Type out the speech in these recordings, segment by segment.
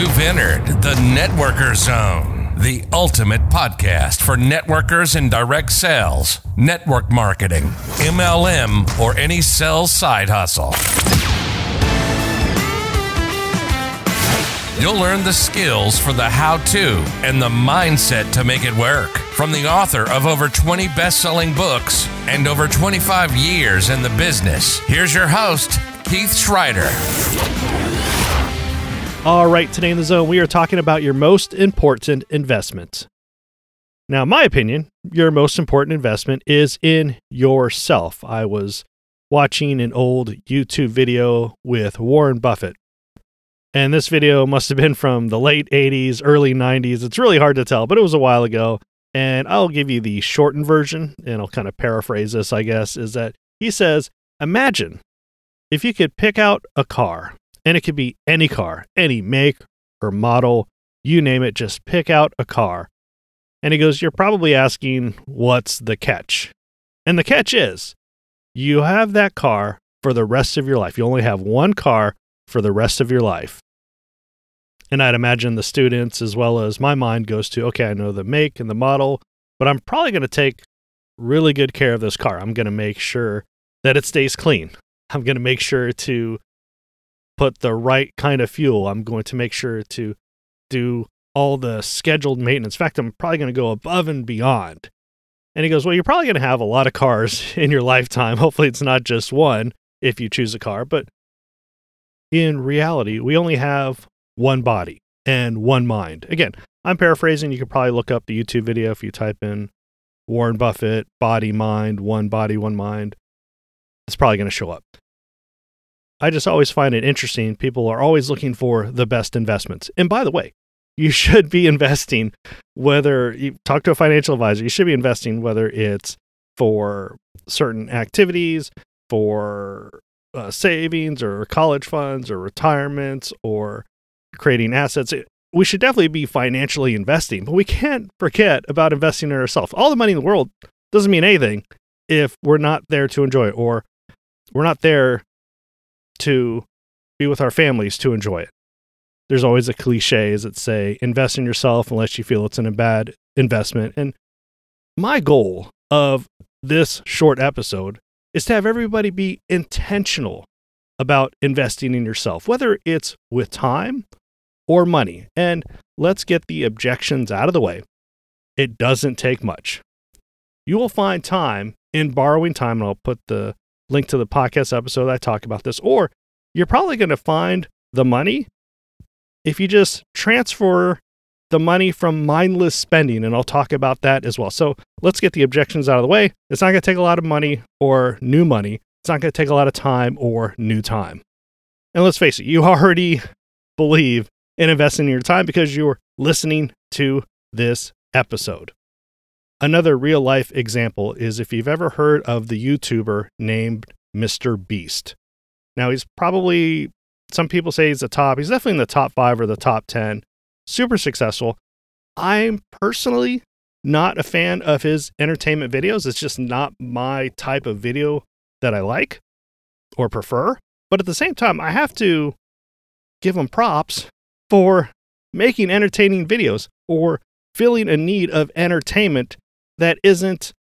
You've entered the Networker Zone, the ultimate podcast for networkers in direct sales, network marketing, MLM, or any sales side hustle. You'll learn the skills for the how to and the mindset to make it work. From the author of over 20 best selling books and over 25 years in the business, here's your host, Keith Schreiter. All right, today in the zone, we are talking about your most important investment. Now, in my opinion, your most important investment is in yourself. I was watching an old YouTube video with Warren Buffett. And this video must have been from the late 80s, early 90s. It's really hard to tell, but it was a while ago. And I'll give you the shortened version, and I'll kind of paraphrase this, I guess, is that he says, Imagine if you could pick out a car and it could be any car, any make or model, you name it, just pick out a car. And he goes, You're probably asking, what's the catch? And the catch is, you have that car for the rest of your life. You only have one car for the rest of your life. And I'd imagine the students, as well as my mind, goes to, okay, I know the make and the model, but I'm probably going to take really good care of this car. I'm going to make sure that it stays clean. I'm going to make sure to put the right kind of fuel. I'm going to make sure to do all the scheduled maintenance. In fact, I'm probably going to go above and beyond. And he goes, Well, you're probably going to have a lot of cars in your lifetime. Hopefully, it's not just one if you choose a car. But in reality, we only have one body and one mind. Again, I'm paraphrasing. You could probably look up the YouTube video if you type in Warren Buffett, body, mind, one body, one mind. It's probably going to show up. I just always find it interesting. People are always looking for the best investments. And by the way, you should be investing whether you talk to a financial advisor, you should be investing whether it's for certain activities, for uh, savings or college funds or retirements or creating assets. We should definitely be financially investing, but we can't forget about investing in ourselves. All the money in the world doesn't mean anything if we're not there to enjoy it or we're not there to be with our families to enjoy it. There's always a cliche that say invest in yourself unless you feel it's in a bad investment. And my goal of this short episode is to have everybody be intentional about investing in yourself, whether it's with time or money. And let's get the objections out of the way. It doesn't take much. You will find time in borrowing time, and I'll put the link to the podcast episode I talk about this, or you're probably going to find the money if you just transfer the money from mindless spending. And I'll talk about that as well. So let's get the objections out of the way. It's not going to take a lot of money or new money, it's not going to take a lot of time or new time. And let's face it, you already believe in investing your time because you're listening to this episode. Another real life example is if you've ever heard of the YouTuber named Mr. Beast. Now, he's probably, some people say he's the top. He's definitely in the top five or the top 10. Super successful. I'm personally not a fan of his entertainment videos. It's just not my type of video that I like or prefer. But at the same time, I have to give him props for making entertaining videos or filling a need of entertainment that isn't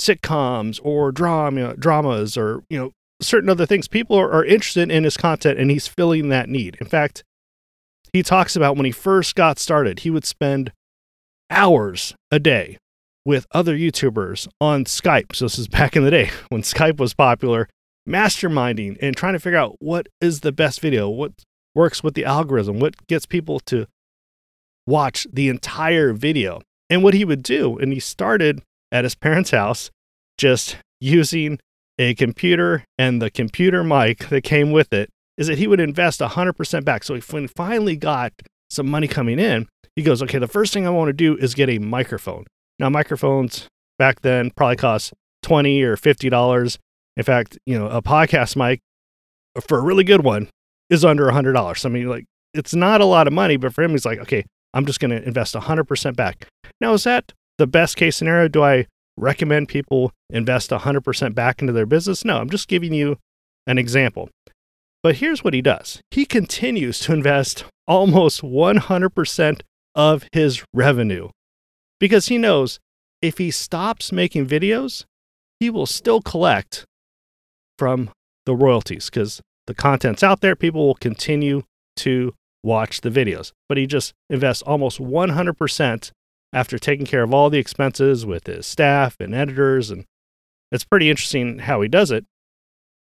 sitcoms or drama dramas or you know certain other things people are, are interested in his content and he's filling that need. In fact he talks about when he first got started he would spend hours a day with other youtubers on skype. So this is back in the day when skype was popular masterminding and trying to figure out what is the best video what works with the algorithm what gets people to watch the entire video and what he would do, and he started at his parents' house just using a computer and the computer mic that came with it, is that he would invest 100% back. So when he finally got some money coming in, he goes, okay, the first thing I want to do is get a microphone. Now, microphones back then probably cost 20 or $50. In fact, you know, a podcast mic for a really good one is under $100. I mean, like, it's not a lot of money, but for him, he's like, okay, I'm just going to invest 100% back. Now, is that the best case scenario? Do I recommend people invest 100% back into their business? No, I'm just giving you an example. But here's what he does he continues to invest almost 100% of his revenue because he knows if he stops making videos, he will still collect from the royalties because the content's out there. People will continue to watch the videos. But he just invests almost 100% after taking care of all the expenses with his staff and editors. And it's pretty interesting how he does it.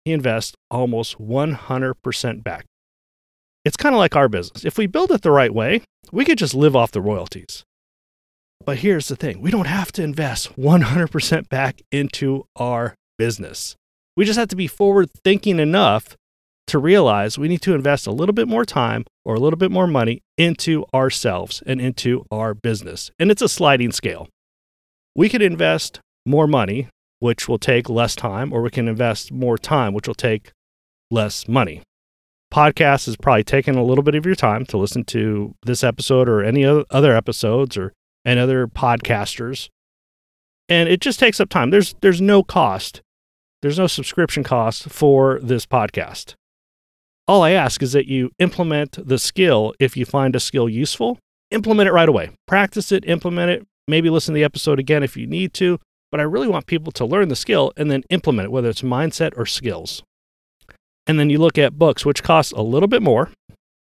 He invests almost 100% back. It's kind of like our business. If we build it the right way, we could just live off the royalties. But here's the thing we don't have to invest 100% back into our business. We just have to be forward thinking enough to realize we need to invest a little bit more time or a little bit more money into ourselves and into our business. And it's a sliding scale. We could invest more money, which will take less time, or we can invest more time, which will take less money. Podcast is probably taking a little bit of your time to listen to this episode or any other episodes or and other podcasters. And it just takes up time. There's there's no cost. There's no subscription cost for this podcast. All I ask is that you implement the skill if you find a skill useful. Implement it right away. Practice it, implement it, maybe listen to the episode again if you need to. But I really want people to learn the skill and then implement it, whether it's mindset or skills. And then you look at books, which cost a little bit more,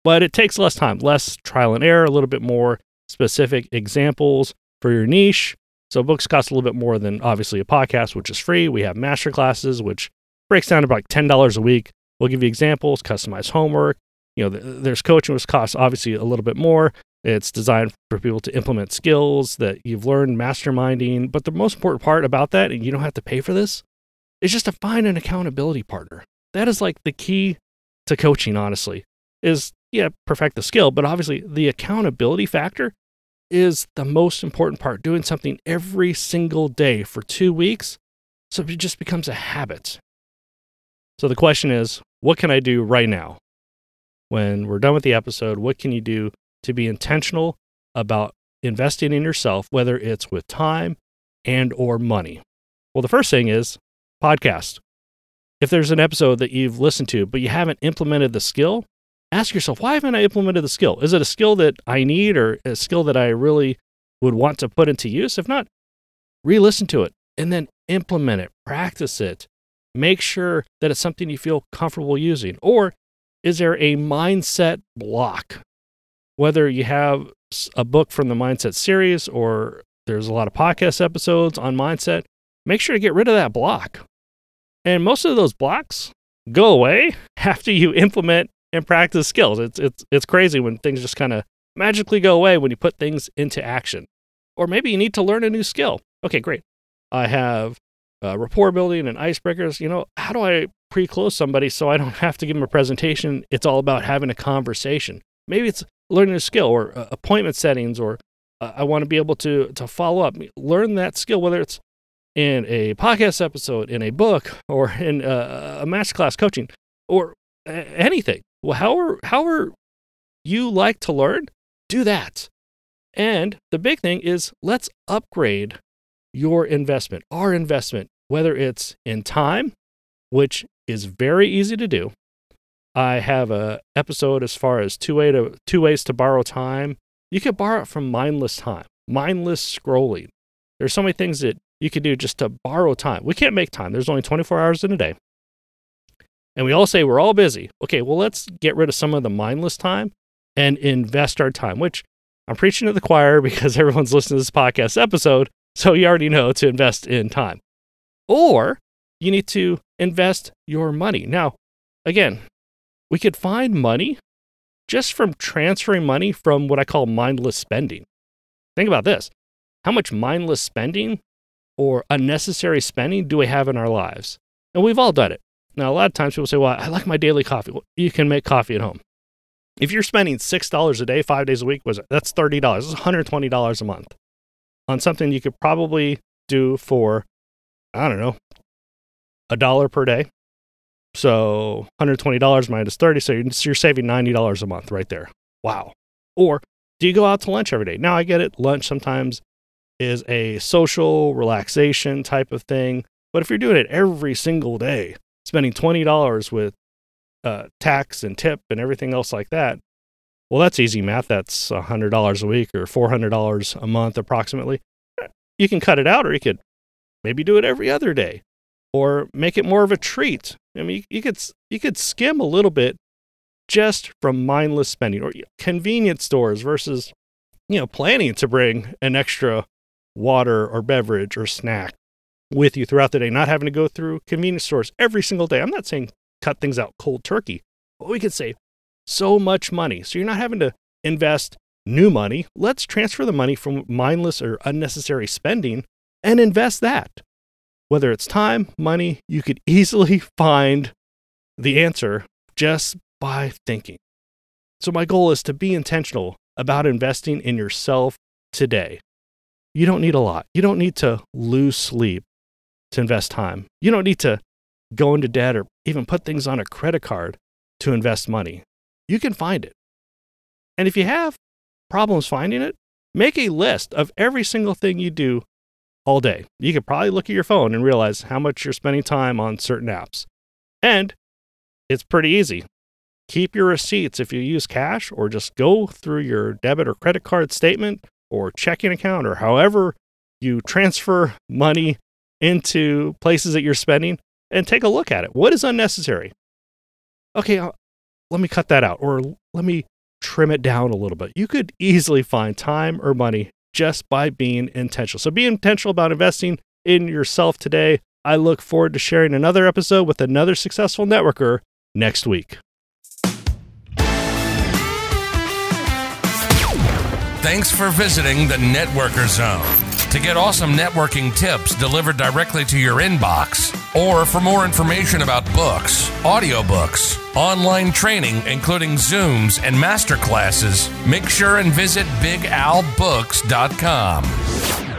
but it takes less time, less trial and error, a little bit more specific examples for your niche. So books cost a little bit more than obviously a podcast, which is free. We have master classes, which breaks down to about ten dollars a week. We'll give you examples, customized homework. You know, there's coaching, which costs obviously a little bit more. It's designed for people to implement skills that you've learned masterminding. But the most important part about that, and you don't have to pay for this, is just to find an accountability partner. That is like the key to coaching, honestly, is yeah, perfect the skill, but obviously the accountability factor is the most important part. Doing something every single day for two weeks, so it just becomes a habit. So the question is, what can I do right now? When we're done with the episode, what can you do to be intentional about investing in yourself, whether it's with time and or money? Well, the first thing is podcast. If there's an episode that you've listened to, but you haven't implemented the skill, ask yourself, why haven't I implemented the skill? Is it a skill that I need or a skill that I really would want to put into use? If not, re listen to it and then implement it, practice it. Make sure that it's something you feel comfortable using. Or is there a mindset block? Whether you have a book from the mindset series or there's a lot of podcast episodes on mindset, make sure to get rid of that block. And most of those blocks go away after you implement and practice skills. It's it's it's crazy when things just kind of magically go away when you put things into action. Or maybe you need to learn a new skill. Okay, great. I have uh, rapport building and icebreakers. You know, how do I pre-close somebody so I don't have to give them a presentation? It's all about having a conversation. Maybe it's learning a skill or uh, appointment settings, or uh, I want to be able to to follow up. Learn that skill, whether it's in a podcast episode, in a book, or in uh, a, a masterclass coaching, or anything. Well, however, however you like to learn, do that. And the big thing is let's upgrade your investment, our investment, whether it's in time, which is very easy to do. I have a episode as far as two way to two ways to borrow time. You could borrow it from mindless time, mindless scrolling. There's so many things that you can do just to borrow time. We can't make time. There's only 24 hours in a day. And we all say we're all busy. Okay, well, let's get rid of some of the mindless time and invest our time, which I'm preaching to the choir because everyone's listening to this podcast episode. So you already know to invest in time. Or you need to invest your money. Now, again, we could find money just from transferring money from what I call mindless spending. Think about this how much mindless spending or unnecessary spending do we have in our lives? And we've all done it. Now, a lot of times people say, well, I like my daily coffee. Well, you can make coffee at home. If you're spending $6 a day, five days a week, was? That's $30. That's $120 a month on something you could probably do for, I don't know, a dollar per day. So $120 minus 30. So you're saving $90 a month right there. Wow. Or do you go out to lunch every day? Now I get it. Lunch sometimes is a social relaxation type of thing. But if you're doing it every single day, spending $20 with uh, tax and tip and everything else like that, Well, that's easy math. That's $100 a week or $400 a month approximately. You can cut it out or you could maybe do it every other day or make it more of a treat. I mean, you could you could skim a little bit just from mindless spending or convenience stores versus you know planning to bring an extra water or beverage or snack with you throughout the day, not having to go through convenience stores every single day. I'm not saying cut things out cold turkey, but we could save so much money. So you're not having to invest new money. Let's transfer the money from mindless or unnecessary spending and invest that. Whether it's time, money, you could easily find the answer just by thinking. So, my goal is to be intentional about investing in yourself today. You don't need a lot. You don't need to lose sleep to invest time. You don't need to go into debt or even put things on a credit card to invest money. You can find it. And if you have problems finding it, make a list of every single thing you do all day. You could probably look at your phone and realize how much you're spending time on certain apps. And it's pretty easy. Keep your receipts if you use cash, or just go through your debit or credit card statement or checking account, or however you transfer money into places that you're spending and take a look at it. What is unnecessary? Okay, uh, let me cut that out, or let me trim it down a little bit. You could easily find time or money just by being intentional. So be intentional about investing in yourself today. I look forward to sharing another episode with another successful networker next week. Thanks for visiting the Networker Zone. To get awesome networking tips delivered directly to your inbox, or for more information about books, audiobooks, online training, including Zooms and masterclasses, make sure and visit BigAlBooks.com.